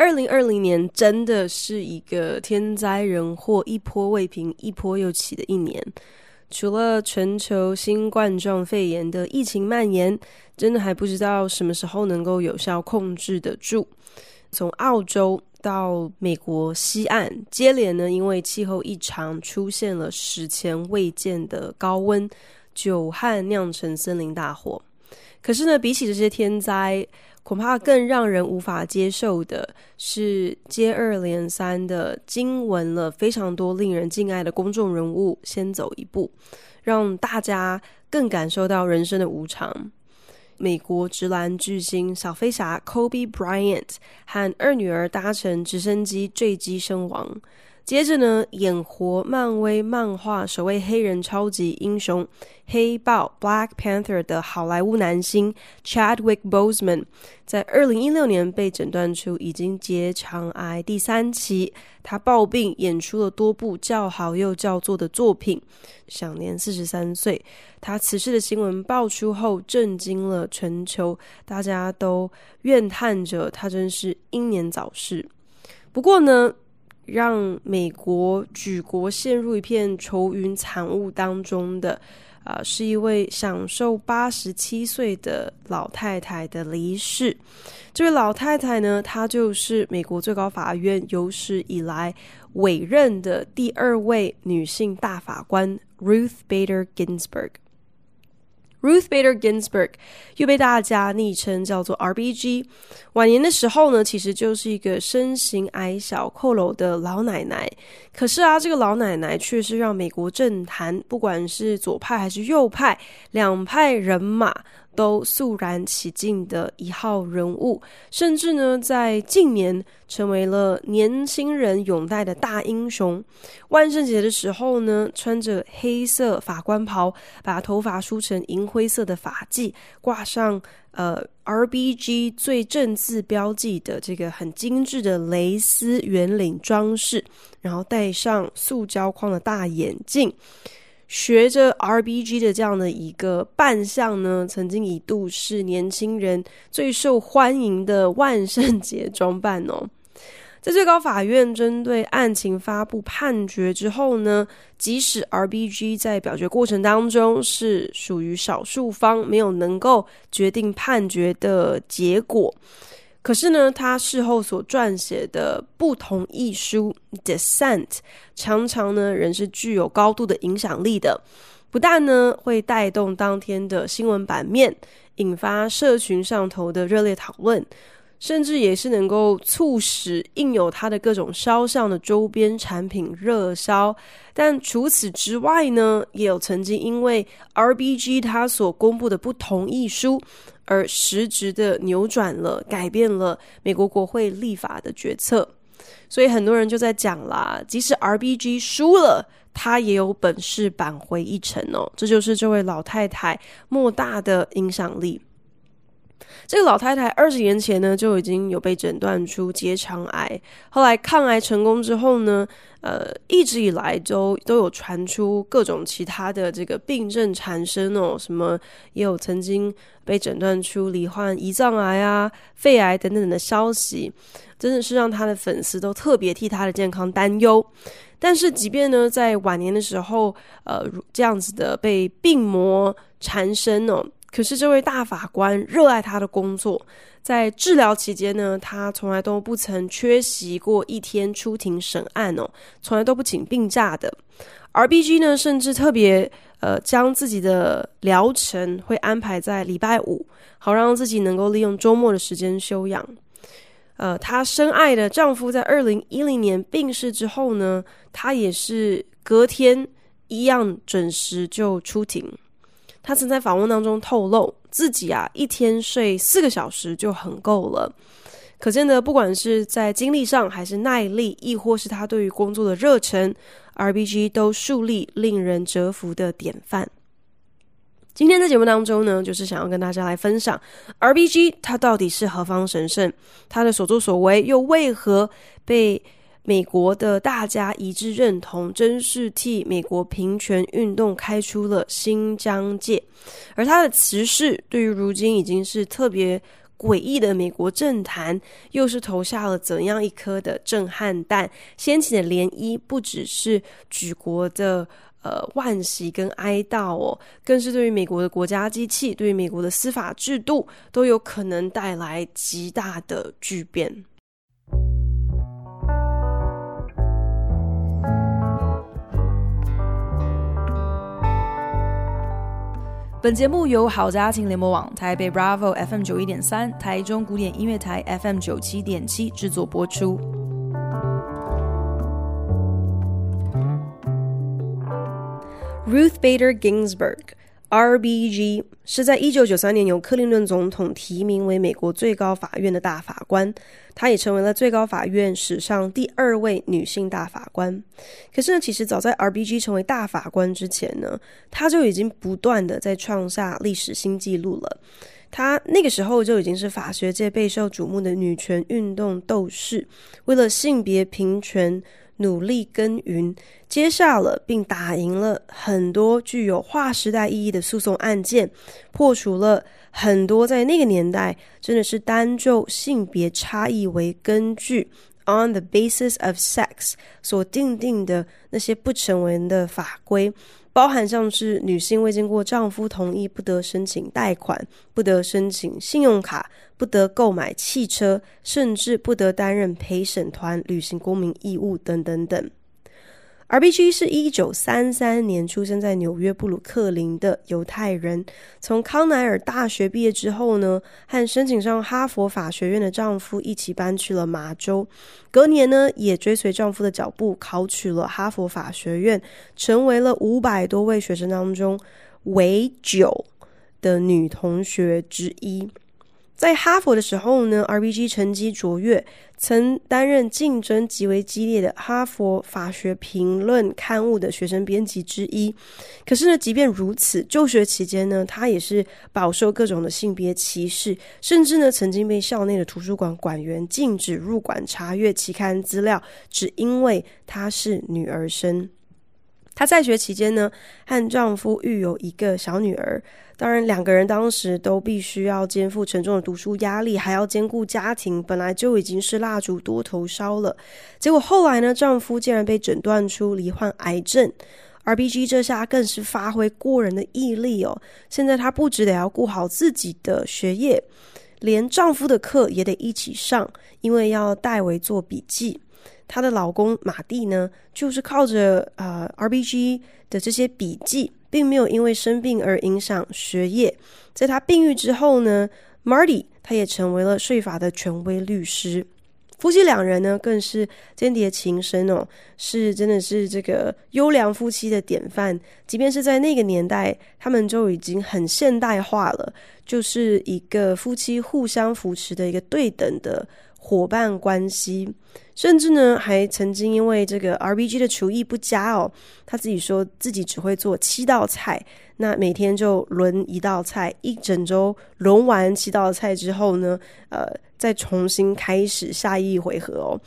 二零二零年真的是一个天灾人祸一波未平、一波又起的一年。除了全球新冠状肺炎的疫情蔓延，真的还不知道什么时候能够有效控制得住。从澳洲到美国西岸，接连呢，因为气候异常，出现了史前未见的高温，久旱酿成森林大火。可是呢，比起这些天灾，恐怕更让人无法接受的是，接二连三的惊闻了非常多令人敬爱的公众人物先走一步，让大家更感受到人生的无常。美国直男巨星小飞侠 Kobe Bryant 和二女儿搭乘直升机坠机身亡。接着呢，演活漫威漫画首位黑人超级英雄黑豹 （Black Panther） 的好莱坞男星 Chadwick Boseman，在二零一六年被诊断出已经结肠癌第三期。他抱病演出了多部叫好又叫座的作品，享年四十三岁。他辞世的新闻爆出后，震惊了全球，大家都怨叹着他真是英年早逝。不过呢，让美国举国陷入一片愁云惨雾当中的，啊、是一位享寿八十七岁的老太太的离世。这位老太太呢，她就是美国最高法院有史以来委任的第二位女性大法官 Ruth Bader Ginsburg。Ruth Bader Ginsburg 又被大家昵称叫做 RBG。晚年的时候呢，其实就是一个身形矮小、佝偻的老奶奶。可是啊，这个老奶奶却是让美国政坛，不管是左派还是右派，两派人马。都肃然起敬的一号人物，甚至呢，在近年成为了年轻人拥戴的大英雄。万圣节的时候呢，穿着黑色法官袍，把头发梳成银灰色的发髻，挂上呃 RBG 最正字标记的这个很精致的蕾丝圆领装饰，然后戴上塑胶框的大眼镜。学着 RBG 的这样的一个扮相呢，曾经一度是年轻人最受欢迎的万圣节装扮哦。在最高法院针对案情发布判决之后呢，即使 RBG 在表决过程当中是属于少数方，没有能够决定判决的结果。可是呢，他事后所撰写的不同意书 （dissent） 常常呢仍是具有高度的影响力的，不但呢会带动当天的新闻版面，引发社群上头的热烈讨论。甚至也是能够促使印有他的各种肖像的周边产品热销，但除此之外呢，也有曾经因为 RBG 它所公布的不同意书而实质的扭转了、改变了美国国会立法的决策。所以很多人就在讲啦，即使 RBG 输了，他也有本事扳回一城哦。这就是这位老太太莫大的影响力。这个老太太二十年前呢就已经有被诊断出结肠癌，后来抗癌成功之后呢，呃，一直以来都都有传出各种其他的这个病症产生哦，什么也有曾经被诊断出罹患胰脏癌啊、肺癌等等的消息，真的是让他的粉丝都特别替他的健康担忧。但是，即便呢在晚年的时候，呃，这样子的被病魔缠身哦。可是这位大法官热爱他的工作，在治疗期间呢，他从来都不曾缺席过一天出庭审案哦，从来都不请病假的。RBG 呢，甚至特别呃将自己的疗程会安排在礼拜五，好让自己能够利用周末的时间休养。呃，她深爱的丈夫在二零一零年病逝之后呢，她也是隔天一样准时就出庭。他曾在访问当中透露，自己啊一天睡四个小时就很够了。可见的，不管是在精力上，还是耐力，亦或是他对于工作的热忱，RBG 都树立令人折服的典范。今天在节目当中呢，就是想要跟大家来分享 RBG 他到底是何方神圣，他的所作所为又为何被美国的大家一致认同，真是替美国平权运动开出了新疆界。而他的辞世，对于如今已经是特别诡异的美国政坛，又是投下了怎样一颗的震撼弹，掀起的涟漪，不只是举国的。呃，惋惜跟哀悼哦，更是对于美国的国家机器，对于美国的司法制度，都有可能带来极大的巨变。本节目由好家庭联盟网、台北 Bravo FM 九一点三、台中古典音乐台 FM 九七点七制作播出。Ruth Bader R. B. G. 是在一九九三年由克林顿总统提名为美国最高法院的大法官，她也成为了最高法院史上第二位女性大法官。可是呢，其实早在 RBG 成为大法官之前呢，她就已经不断的在创下历史新纪录了。她那个时候就已经是法学界备受瞩目的女权运动斗士，为了性别平权。努力耕耘，接下了并打赢了很多具有划时代意义的诉讼案件，破除了很多在那个年代真的是单就性别差异为根据 （on the basis of sex） 所定定的那些不成文的法规。包含像是女性未经过丈夫同意不得申请贷款，不得申请信用卡，不得购买汽车，甚至不得担任陪审团、履行公民义务等等等。RBG 是一九三三年出生在纽约布鲁克林的犹太人。从康奈尔大学毕业之后呢，和申请上哈佛法学院的丈夫一起搬去了麻州。隔年呢，也追随丈夫的脚步，考取了哈佛法学院，成为了五百多位学生当中唯九的女同学之一。在哈佛的时候呢，RBG 成绩卓越，曾担任竞争极为激烈的《哈佛法学评论》刊物的学生编辑之一。可是呢，即便如此，就学期间呢，他也是饱受各种的性别歧视，甚至呢，曾经被校内的图书馆馆员禁止入馆查阅期刊资料，只因为她是女儿身。她在学期间呢，和丈夫育有一个小女儿。当然，两个人当时都必须要肩负沉重的读书压力，还要兼顾家庭，本来就已经是蜡烛多头烧了。结果后来呢，丈夫竟然被诊断出罹患癌症，RBG 这下更是发挥过人的毅力哦。现在她不只得要顾好自己的学业，连丈夫的课也得一起上，因为要代为做笔记。她的老公马蒂呢，就是靠着呃 RBG 的这些笔记，并没有因为生病而影响学业。在他病愈之后呢，Marty 他也成为了税法的权威律师。夫妻两人呢，更是鶼鰈情深哦，是真的是这个优良夫妻的典范。即便是在那个年代，他们就已经很现代化了，就是一个夫妻互相扶持的一个对等的。伙伴关系，甚至呢，还曾经因为这个 RBG 的厨艺不佳哦，他自己说自己只会做七道菜，那每天就轮一道菜，一整周轮完七道菜之后呢，呃，再重新开始下一回合哦。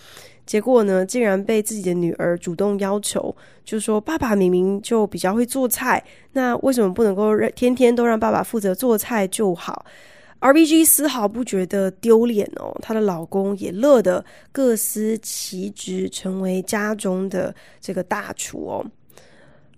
结果呢，竟然被自己的女儿主动要求，就说爸爸明明就比较会做菜，那为什么不能够让天天都让爸爸负责做菜就好？RBG 丝毫不觉得丢脸哦，她的老公也乐得各司其职，成为家中的这个大厨哦。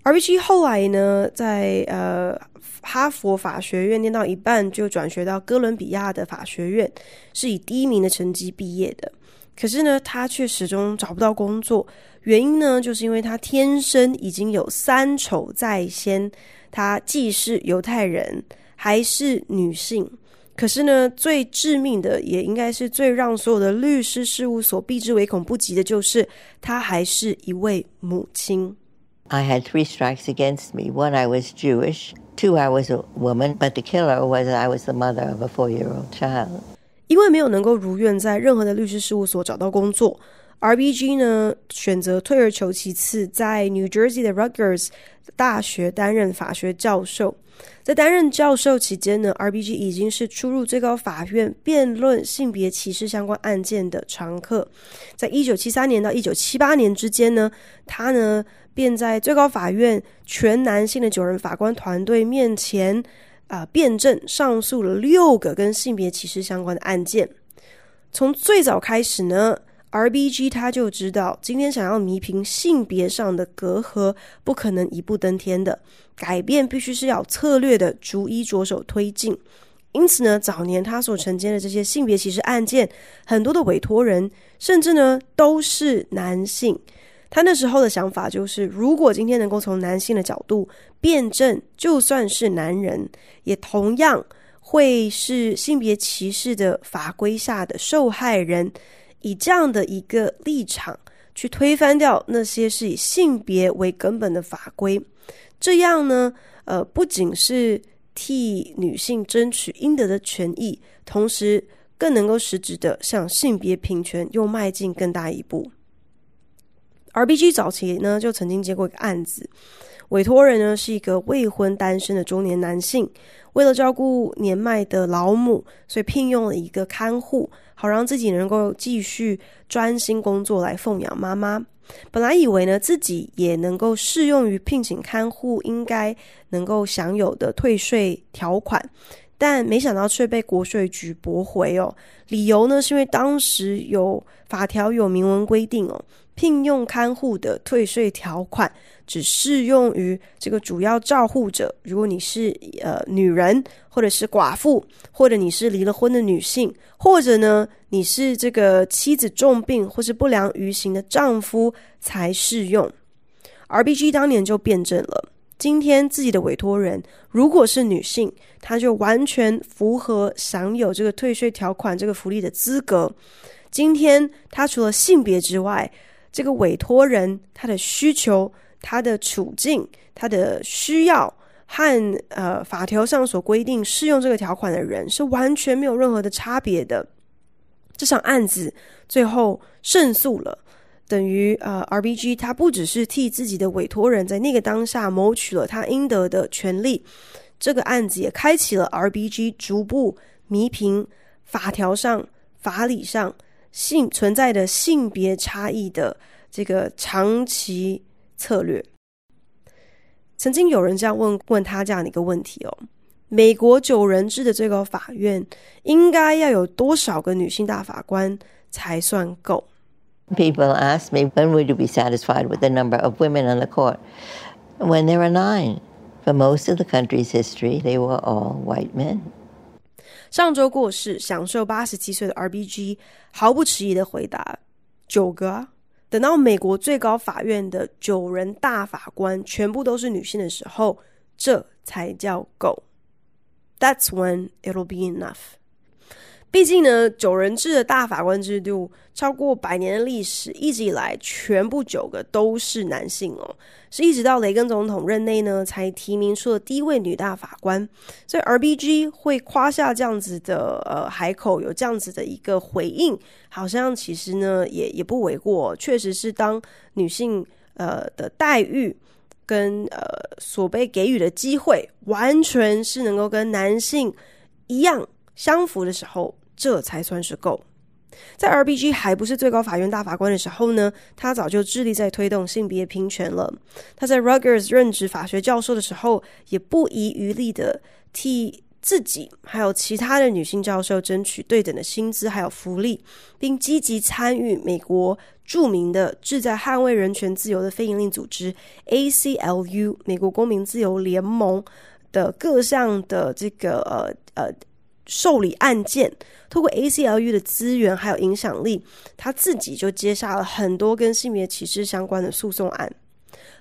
RBG 后来呢，在呃哈佛法学院念到一半，就转学到哥伦比亚的法学院，是以第一名的成绩毕业的。可是呢，她却始终找不到工作，原因呢，就是因为她天生已经有三丑在先，她既是犹太人，还是女性。可是呢，最致命的，也应该是最让所有的律师事务所避之唯恐不及的，就是她还是一位母亲。I had three strikes against me. One, I was Jewish. Two, I was a woman. But the killer was I was the mother of a four-year-old child. 因为没有能够如愿在任何的律师事务所找到工作，RBG 呢选择退而求其次，在 New Jersey 的 Rutgers 大学担任法学教授。在担任教授期间呢，RBG 已经是出入最高法院辩论性别歧视相关案件的常客。在一九七三年到一九七八年之间呢，他呢便在最高法院全男性的九人法官团队面前啊、辩证上诉了六个跟性别歧视相关的案件。从最早开始呢。RBG 他就知道，今天想要弥平性别上的隔阂，不可能一步登天的，改变必须是要策略的，逐一着手推进。因此呢，早年他所承接的这些性别歧视案件，很多的委托人甚至呢都是男性。他那时候的想法就是，如果今天能够从男性的角度辩证，就算是男人，也同样会是性别歧视的法规下的受害人。以这样的一个立场去推翻掉那些是以性别为根本的法规，这样呢，呃，不仅是替女性争取应得的权益，同时更能够实质的向性别平权又迈进更大一步。RBG 早期呢就曾经接过一个案子，委托人呢是一个未婚单身的中年男性，为了照顾年迈的老母，所以聘用了一个看护。好让自己能够继续专心工作来奉养妈妈。本来以为呢，自己也能够适用于聘请看护应该能够享有的退税条款，但没想到却被国税局驳回哦。理由呢，是因为当时有法条有明文规定哦，聘用看护的退税条款只适用于这个主要照护者。如果你是呃女人，或者是寡妇，或者你是离了婚的女性，或者呢你是这个妻子重病或是不良于行的丈夫才适用。RBG 当年就辩证了，今天自己的委托人如果是女性，她就完全符合享有这个退税条款这个福利的资格。今天她除了性别之外，这个委托人他的需求、他的处境、他的需要和呃法条上所规定适用这个条款的人是完全没有任何的差别的。这场案子最后胜诉了，等于呃 RBG 他不只是替自己的委托人在那个当下谋取了他应得的权利，这个案子也开启了 RBG 逐步弥平法条上、法理上。性存在的性别差异的这个长期策略，曾经有人这样问问他这样的一个问题哦：美国九人制的最高法院应该要有多少个女性大法官才算够？People ask me when would you be satisfied with the number of women on the court? When there are nine, for most of the country's history, they were all white men. 上周过世，享寿八十七岁的 RBG 毫不迟疑的回答：“九个啊。”等到美国最高法院的九人大法官全部都是女性的时候，这才叫够。That's when it'll be enough. 毕竟呢，九人制的大法官制度超过百年的历史，一直以来全部九个都是男性哦，是一直到雷根总统任内呢，才提名出了第一位女大法官。所以 RBG 会夸下这样子的呃海口，有这样子的一个回应，好像其实呢也也不为过，确实是当女性呃的待遇跟呃所被给予的机会，完全是能够跟男性一样相符的时候。这才算是够。在 RBG 还不是最高法院大法官的时候呢，他早就致力在推动性别平权了。他在 Ruggers 任职法学教授的时候，也不遗余力的替自己还有其他的女性教授争取对等的薪资还有福利，并积极参与美国著名的志在捍卫人权自由的非营利组织 ACLU 美国公民自由联盟的各项的这个呃呃。受理案件，透过 ACLU 的资源还有影响力，他自己就接下了很多跟性别歧视相关的诉讼案。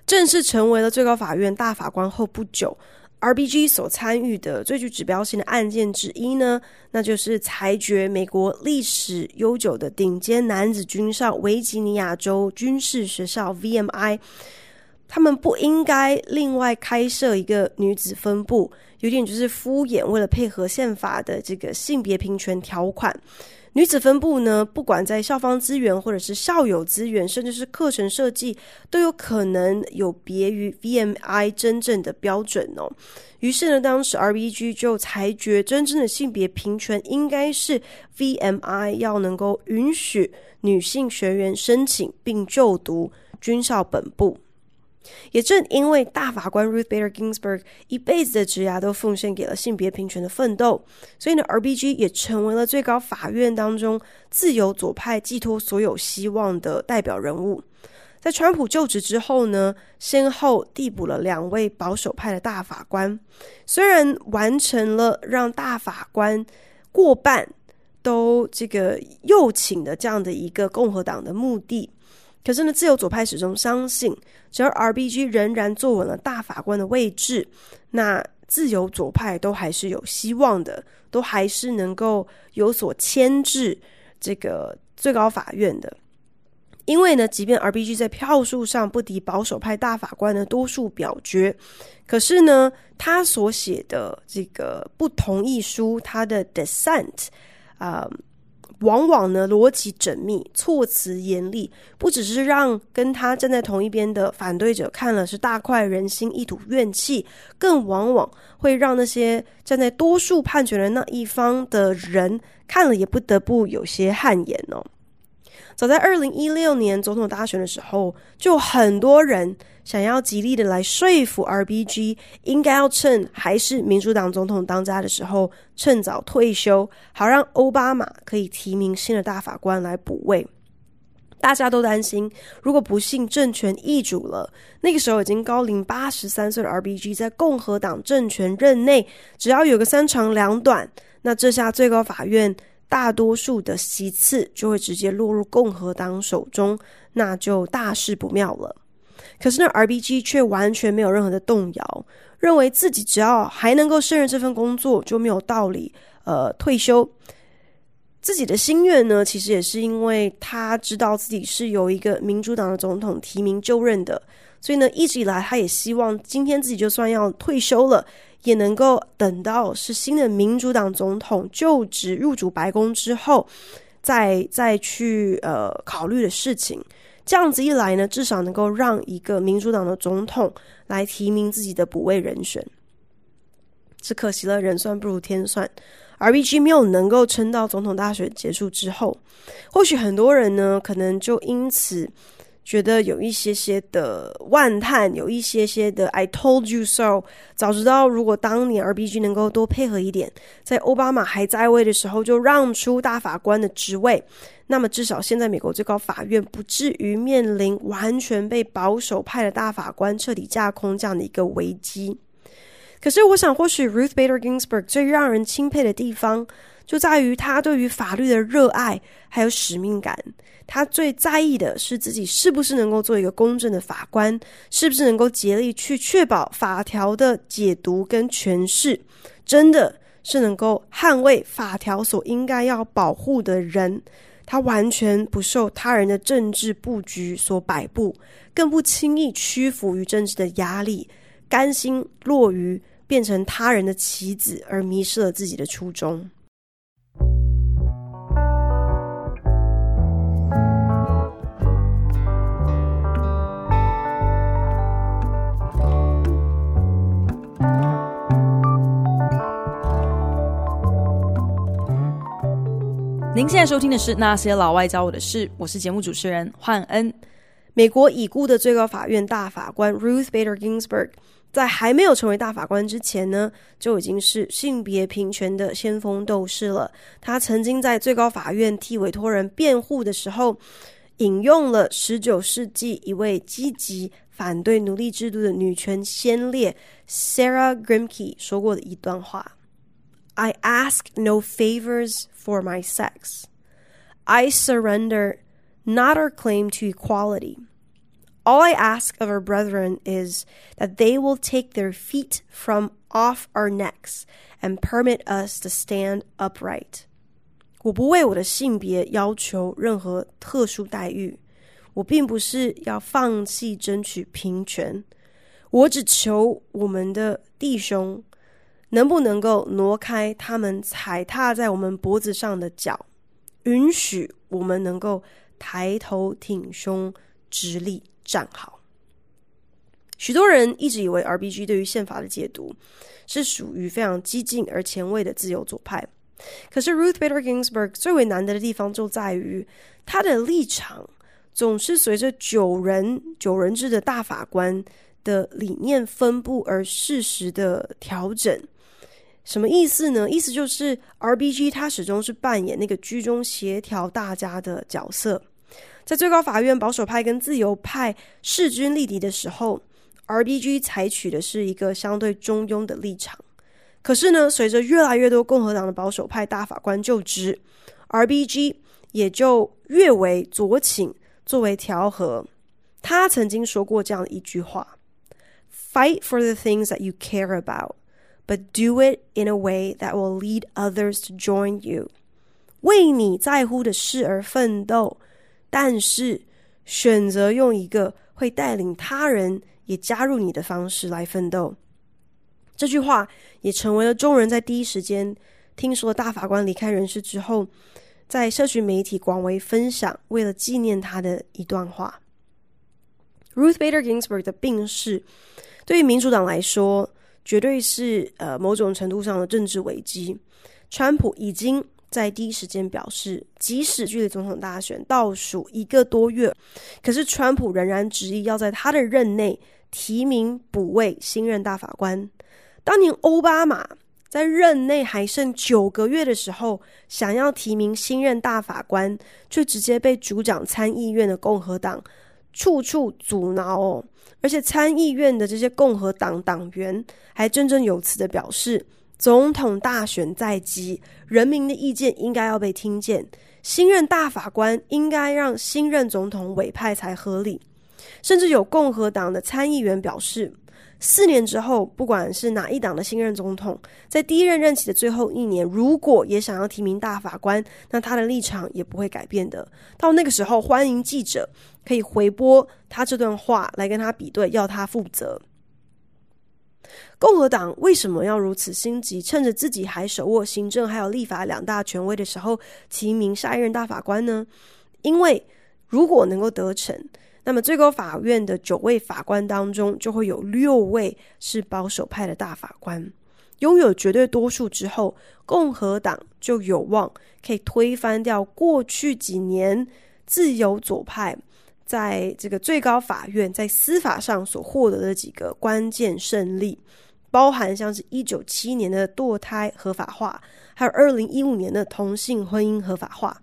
正式成为了最高法院大法官后不久，RBG 所参与的最具指标性的案件之一呢，那就是裁决美国历史悠久的顶尖男子军校维吉尼亚州军事学校 VMI 他们不应该另外开设一个女子分部，有点就是敷衍，为了配合宪法的这个性别平权条款。女子分部呢，不管在校方资源，或者是校友资源，甚至是课程设计，都有可能有别于 VMI 真正的标准哦。于是呢，当时 RBG 就裁决，真正的性别平权应该是 VMI 要能够允许女性学员申请并就读军校本部。也正因为大法官 Ruth Bader Ginsburg 一辈子的职涯都奉献给了性别平权的奋斗，所以呢，RBG 也成为了最高法院当中自由左派寄托所有希望的代表人物。在川普就职之后呢，先后递补了两位保守派的大法官，虽然完成了让大法官过半都这个右倾的这样的一个共和党的目的。可是呢，自由左派始终相信，只要 RBG 仍然坐稳了大法官的位置，那自由左派都还是有希望的，都还是能够有所牵制这个最高法院的。因为呢，即便 RBG 在票数上不敌保守派大法官的多数表决，可是呢，他所写的这个不同意书，他的 dissent 啊、往往呢，逻辑缜密，措辞严厉，不只是让跟他站在同一边的反对者看了是大快人心，一吐怨气，更往往会让那些站在多数判决的那一方的人看了也不得不有些汗颜哦。早在二零一六年总统大选的时候，就很多人。想要极力的来说服 RBG，应该要趁还是民主党总统当家的时候，趁早退休，好让奥巴马可以提名新的大法官来补位。大家都担心，如果不幸政权易主了，那个时候已经高龄八十三岁的 RBG 在共和党政权任内，只要有个三长两短，那这下最高法院大多数的席次就会直接落入共和党手中，那就大事不妙了。可是呢，RBG 却完全没有任何的动摇，认为自己只要还能够胜任这份工作，就没有道理呃退休。自己的心愿呢，其实也是因为他知道自己是由一个民主党的总统提名就任的，所以呢，一直以来他也希望今天自己就算要退休了，也能够等到是新的民主党总统就职入主白宫之后，再再去呃考虑的事情。这样子一来呢，至少能够让一个民主党的总统来提名自己的补位人选。只可惜了，人算不如天算，RBG 没有能够撑到总统大选结束之后。或许很多人呢，可能就因此。觉得有一些些的万叹，有一些些的 I told you so。早知道如果当年 RBG 能够多配合一点，在奥巴马还在位的时候就让出大法官的职位，那么至少现在美国最高法院不至于面临完全被保守派的大法官彻底架空这样的一个危机。可是我想，或许 Ruth Bader Ginsburg 最让人钦佩的地方，就在于他对于法律的热爱还有使命感。他最在意的是自己是不是能够做一个公正的法官，是不是能够竭力去确保法条的解读跟诠释，真的是能够捍卫法条所应该要保护的人。他完全不受他人的政治布局所摆布，更不轻易屈服于政治的压力，甘心落于变成他人的棋子，而迷失了自己的初衷。您现在收听的是《那些老外教我的事》，我是节目主持人焕恩。美国已故的最高法院大法官 Ruth Bader Ginsburg 在还没有成为大法官之前呢，就已经是性别平权的先锋斗士了。他曾经在最高法院替委托人辩护的时候，引用了十九世纪一位积极反对奴隶制度的女权先烈 Sarah Grimke 说过的一段话。I ask no favors for my sex. I surrender not our claim to equality. All I ask of our brethren is that they will take their feet from off our necks and permit us to stand upright. 我不为我的性别要求任何特殊待遇， 我并不是要放弃争取平权，我只求我们的弟兄 能不能够挪开他们踩踏在我们脖子上的脚，允许我们能够抬头挺胸，直立站好。许多人一直以为 RBG 对于宪法的解读是属于非常激进而前卫的自由左派，可是 Ruth Bader Ginsburg 最为难得的地方就在于他的立场。总是随着九人九人制的大法官的理念分布而适时的调整，什么意思呢？意思就是 RBG 他始终是扮演那个居中协调大家的角色，在最高法院保守派跟自由派势均力敌的时候，RBG 采取的是一个相对中庸的立场。可是呢，随着越来越多共和党的保守派大法官就职，RBG 也就越为左倾。作为调和，他曾经说过这样一句话：“Fight for the things that you care about, but do it in a way that will lead others to join you。”为你在乎的事而奋斗，但是选择用一个会带领他人也加入你的方式来奋斗。这句话也成为了众人在第一时间听说大法官离开人世之后，在社群媒体广为分享，为了纪念他的一段话。Ruth Bader Ginsburg 的病逝，对于民主党来说，绝对是呃某种程度上的政治危机。川普已经在第一时间表示，即使距离总统大选倒数一个多月，可是川普仍然执意要在他的任内提名补位新任大法官。当年奥巴马。在任内还剩九个月的时候，想要提名新任大法官，却直接被主掌参议院的共和党处处阻挠哦。而且参议院的这些共和党党员还振振有词的表示，总统大选在即，人民的意见应该要被听见，新任大法官应该让新任总统委派才合理。甚至有共和党的参议员表示，四年之后，不管是哪一党的新任总统，在第一任任期的最后一年，如果也想要提名大法官，那他的立场也不会改变的。到那个时候，欢迎记者可以回播他这段话来跟他比对，要他负责。共和党为什么要如此心急，趁着自己还手握行政还有立法两大权威的时候，提名下一任大法官呢？因为如果能够得逞。那么，最高法院的九位法官当中，就会有六位是保守派的大法官。拥有绝对多数之后，共和党就有望可以推翻掉过去几年自由左派在这个最高法院在司法上所获得的几个关键胜利，包含像是一九七年的堕胎合法化，还有二零一五年的同性婚姻合法化。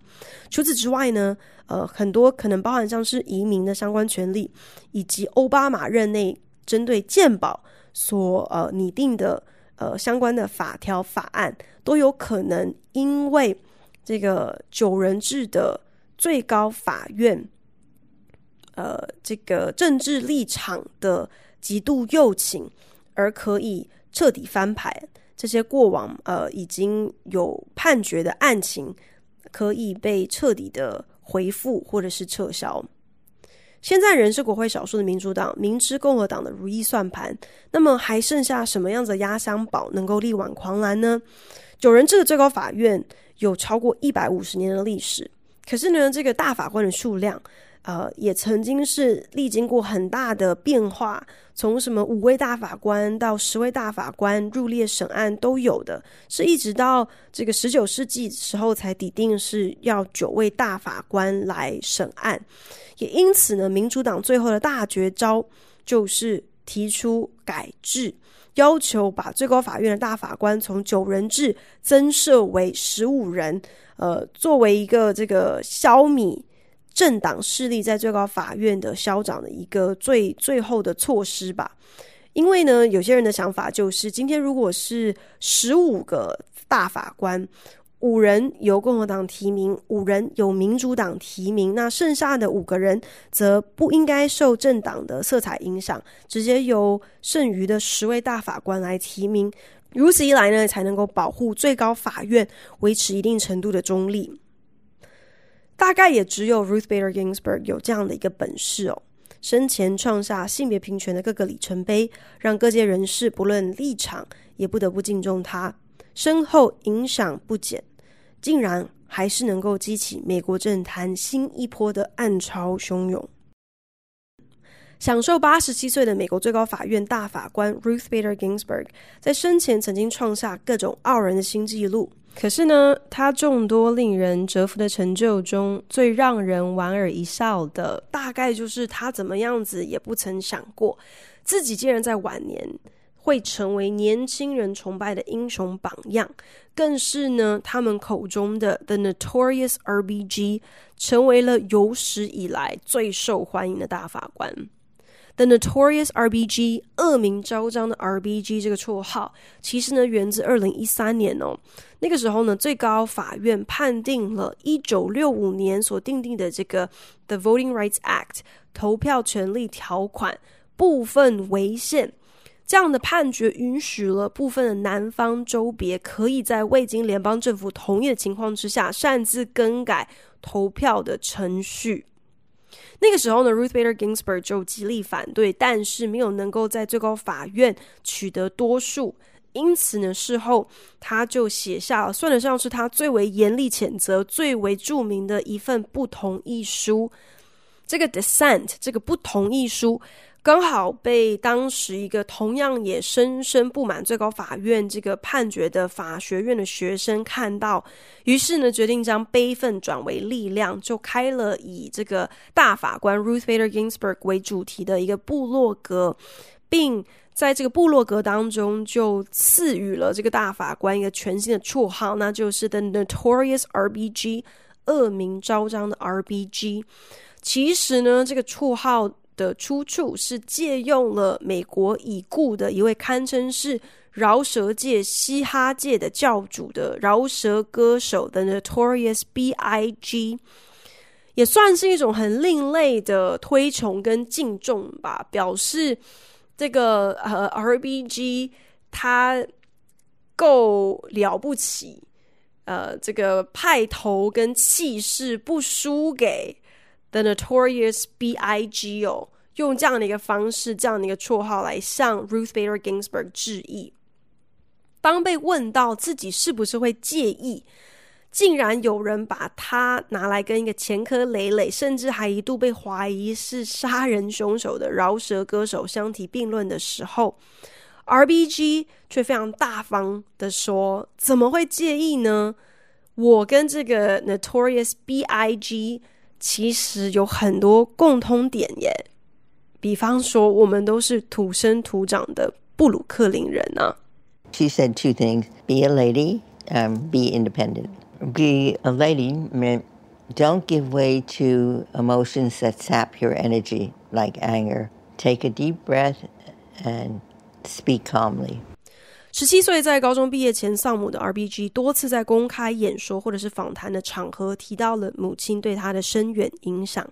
除此之外呢，呃，很多可能包含像是移民的相关权利，以及奥巴马任内针对健保所呃拟定的呃相关的法条法案，都有可能因为这个九人制的最高法院，呃，这个政治立场的极度右倾，而可以彻底翻盘。这些过往呃已经有判决的案情，可以被彻底的。回复或者是撤销。现在仍是国会少数的民主党，明知共和党的如意算盘，那么还剩下什么样子的压箱宝能够力挽狂澜呢？九人制的最高法院有超过一百五十年的历史，可是呢，这个大法官的数量。呃，也曾经是历经过很大的变化，从什么五位大法官到十位大法官入列审案都有的，是一直到这个十九世纪时候才拟定是要九位大法官来审案。也因此呢，民主党最后的大绝招就是提出改制，要求把最高法院的大法官从九人制增设为十五人，呃，作为一个这个消弭。政党势力在最高法院的嚣张的一个最最后的措施吧，因为呢，有些人的想法就是，今天如果是十五个大法官，五人由共和党提名，五人由民主党提名，那剩下的五个人则不应该受政党的色彩影响，直接由剩余的十位大法官来提名，如此一来呢，才能够保护最高法院维持一定程度的中立。大概也只有 Ruth Bader Ginsburg 有这样的一个本事哦。生前创下性别平权的各个里程碑，让各界人士不论立场也不得不敬重他。身后影响不减，竟然还是能够激起美国政坛新一波的暗潮汹涌。享受八十七岁的美国最高法院大法官 Ruth Bader Ginsburg 在生前曾经创下各种傲人的新纪录。可是呢，他众多令人折服的成就中，最让人莞尔一笑的，大概就是他怎么样子也不曾想过，自己竟然在晚年会成为年轻人崇拜的英雄榜样，更是呢，他们口中的 The Notorious RBG，成为了有史以来最受欢迎的大法官。The Notorious RBG，恶名昭彰的 RBG 这个绰号，其实呢源自二零一三年哦。那个时候呢，最高法院判定了一九六五年所订定的这个 The Voting Rights Act 投票权利条款部分违宪。这样的判决允许了部分的南方州别可以在未经联邦政府同意的情况之下，擅自更改投票的程序。那个时候呢，Ruth Bader Ginsburg 就极力反对，但是没有能够在最高法院取得多数，因此呢，事后他就写下了算得上是他最为严厉谴责、最为著名的一份不同意书。这个 dissent，这个不同意书。刚好被当时一个同样也深深不满最高法院这个判决的法学院的学生看到，于是呢，决定将悲愤转为力量，就开了以这个大法官 Ruth Bader Ginsburg 为主题的一个部落格，并在这个部落格当中就赐予了这个大法官一个全新的绰号，那就是 The Notorious RBG，恶名昭彰的 RBG。其实呢，这个绰号。的出处是借用了美国已故的一位堪称是饶舌界、嘻哈界的教主的饶舌歌手的 Notorious B.I.G.，也算是一种很另类的推崇跟敬重吧。表示这个呃 R.B.G. 他够了不起，呃，这个派头跟气势不输给。The Notorious B.I.G. 哦，用这样的一个方式，这样的一个绰号来向 Ruth Bader Ginsburg 致意。当被问到自己是不是会介意，竟然有人把他拿来跟一个前科累累，甚至还一度被怀疑是杀人凶手的饶舌歌手相提并论的时候，R.B.G. 却非常大方的说：“怎么会介意呢？我跟这个 Notorious B.I.G.” 其实有很多共通点耶，比方说，我们都是土生土长的布鲁克林人啊。She said two things: be a lady, um, be independent. Be a lady meant don't give way to emotions that sap your energy, like anger. Take a deep breath and speak calmly. 十七岁在高中毕业前丧母的 RBG 多次在公开演说或者是访谈的场合提到了母亲对他的深远影响。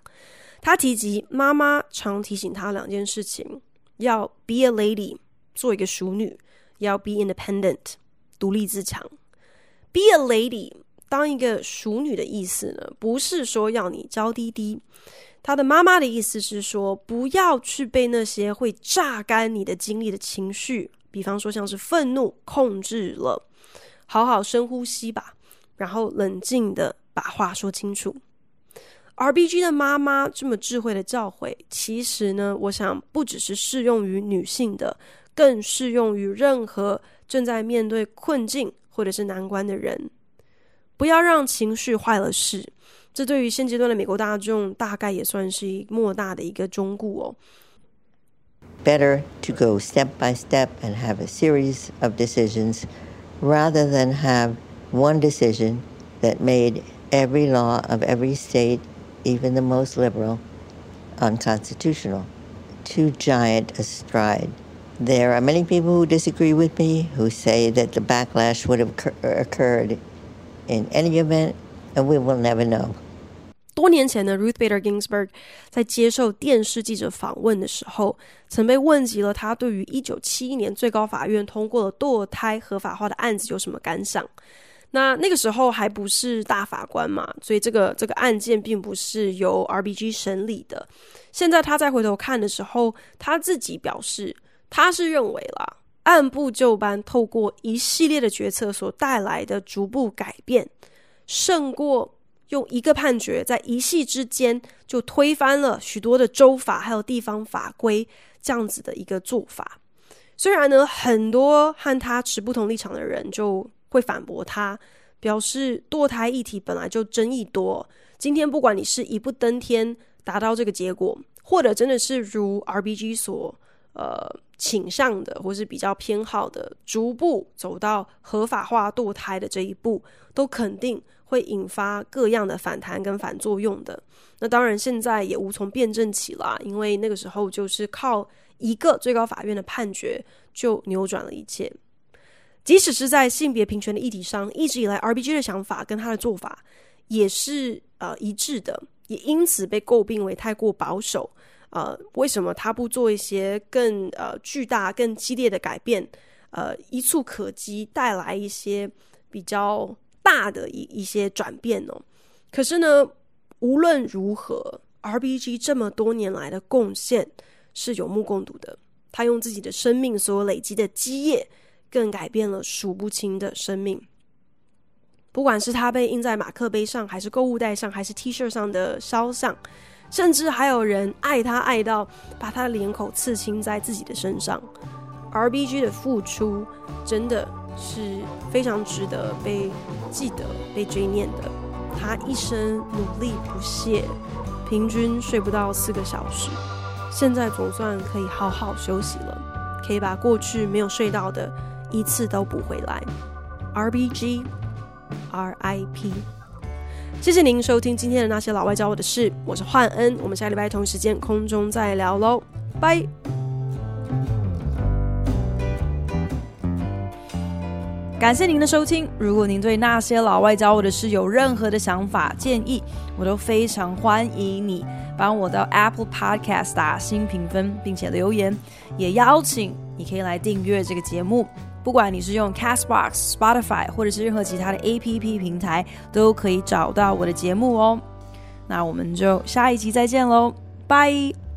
他提及妈妈常提醒他两件事情：要 be a lady，做一个淑女；要 be independent，独立自强。be a lady，当一个淑女的意思呢，不是说要你娇滴滴。他的妈妈的意思是说，不要去被那些会榨干你的精力的情绪。比方说，像是愤怒控制了，好好深呼吸吧，然后冷静的把话说清楚。RBG 的妈妈这么智慧的教诲，其实呢，我想不只是适用于女性的，更适用于任何正在面对困境或者是难关的人。不要让情绪坏了事，这对于现阶段的美国大众，大概也算是一莫大的一个忠告哦。Better to go step by step and have a series of decisions rather than have one decision that made every law of every state, even the most liberal, unconstitutional. Too giant a stride. There are many people who disagree with me, who say that the backlash would have occurred in any event, and we will never know. 多年前呢，Ruth Bader Ginsburg 在接受电视记者访问的时候，曾被问及了她对于一九七一年最高法院通过了堕胎合法化的案子有什么感想。那那个时候还不是大法官嘛，所以这个这个案件并不是由 RBG 审理的。现在他再回头看的时候，他自己表示，他是认为啦，按部就班，透过一系列的决策所带来的逐步改变，胜过用一个判决在一夕之间就推翻了许多的州法还有地方法规这样子的一个做法。虽然呢，很多和他持不同立场的人就会反驳他，表示堕胎议题本来就争议多。今天不管你是一步登天达到这个结果，或者真的是如 RBG 所呃倾向的，或是比较偏好的，逐步走到合法化堕胎的这一步，都肯定会引发各样的反弹跟反作用的。那当然现在也无从辩证起啦，因为那个时候就是靠一个最高法院的判决就扭转了一切。即使是在性别平权的议题上，一直以来 RBG 的想法跟他的做法也是呃一致的，也因此被诟病为太过保守。呃，为什么他不做一些更呃巨大、更激烈的改变？呃，一蹴可及，带来一些比较大的一一些转变呢？可是呢，无论如何，RBG 这么多年来的贡献是有目共睹的。他用自己的生命所累积的基业。更改变了数不清的生命。不管是他被印在马克杯上，还是购物袋上，还是 T 恤上的肖像，甚至还有人爱他爱到把他的脸孔刺青在自己的身上。RBG 的付出真的是非常值得被记得、被追念的。他一生努力不懈，平均睡不到四个小时，现在总算可以好好休息了，可以把过去没有睡到的。一次都补回来，RBG，RIP。谢谢您收听今天的那些老外教我的事，我是焕恩，我们下礼拜同时间空中再聊喽，拜。感谢您的收听，如果您对那些老外教我的事有任何的想法建议，我都非常欢迎你帮我到 Apple Podcast 打新评分，并且留言，也邀请你可以来订阅这个节目。不管你是用 Castbox、Spotify 或者是任何其他的 APP 平台，都可以找到我的节目哦。那我们就下一期再见喽，拜。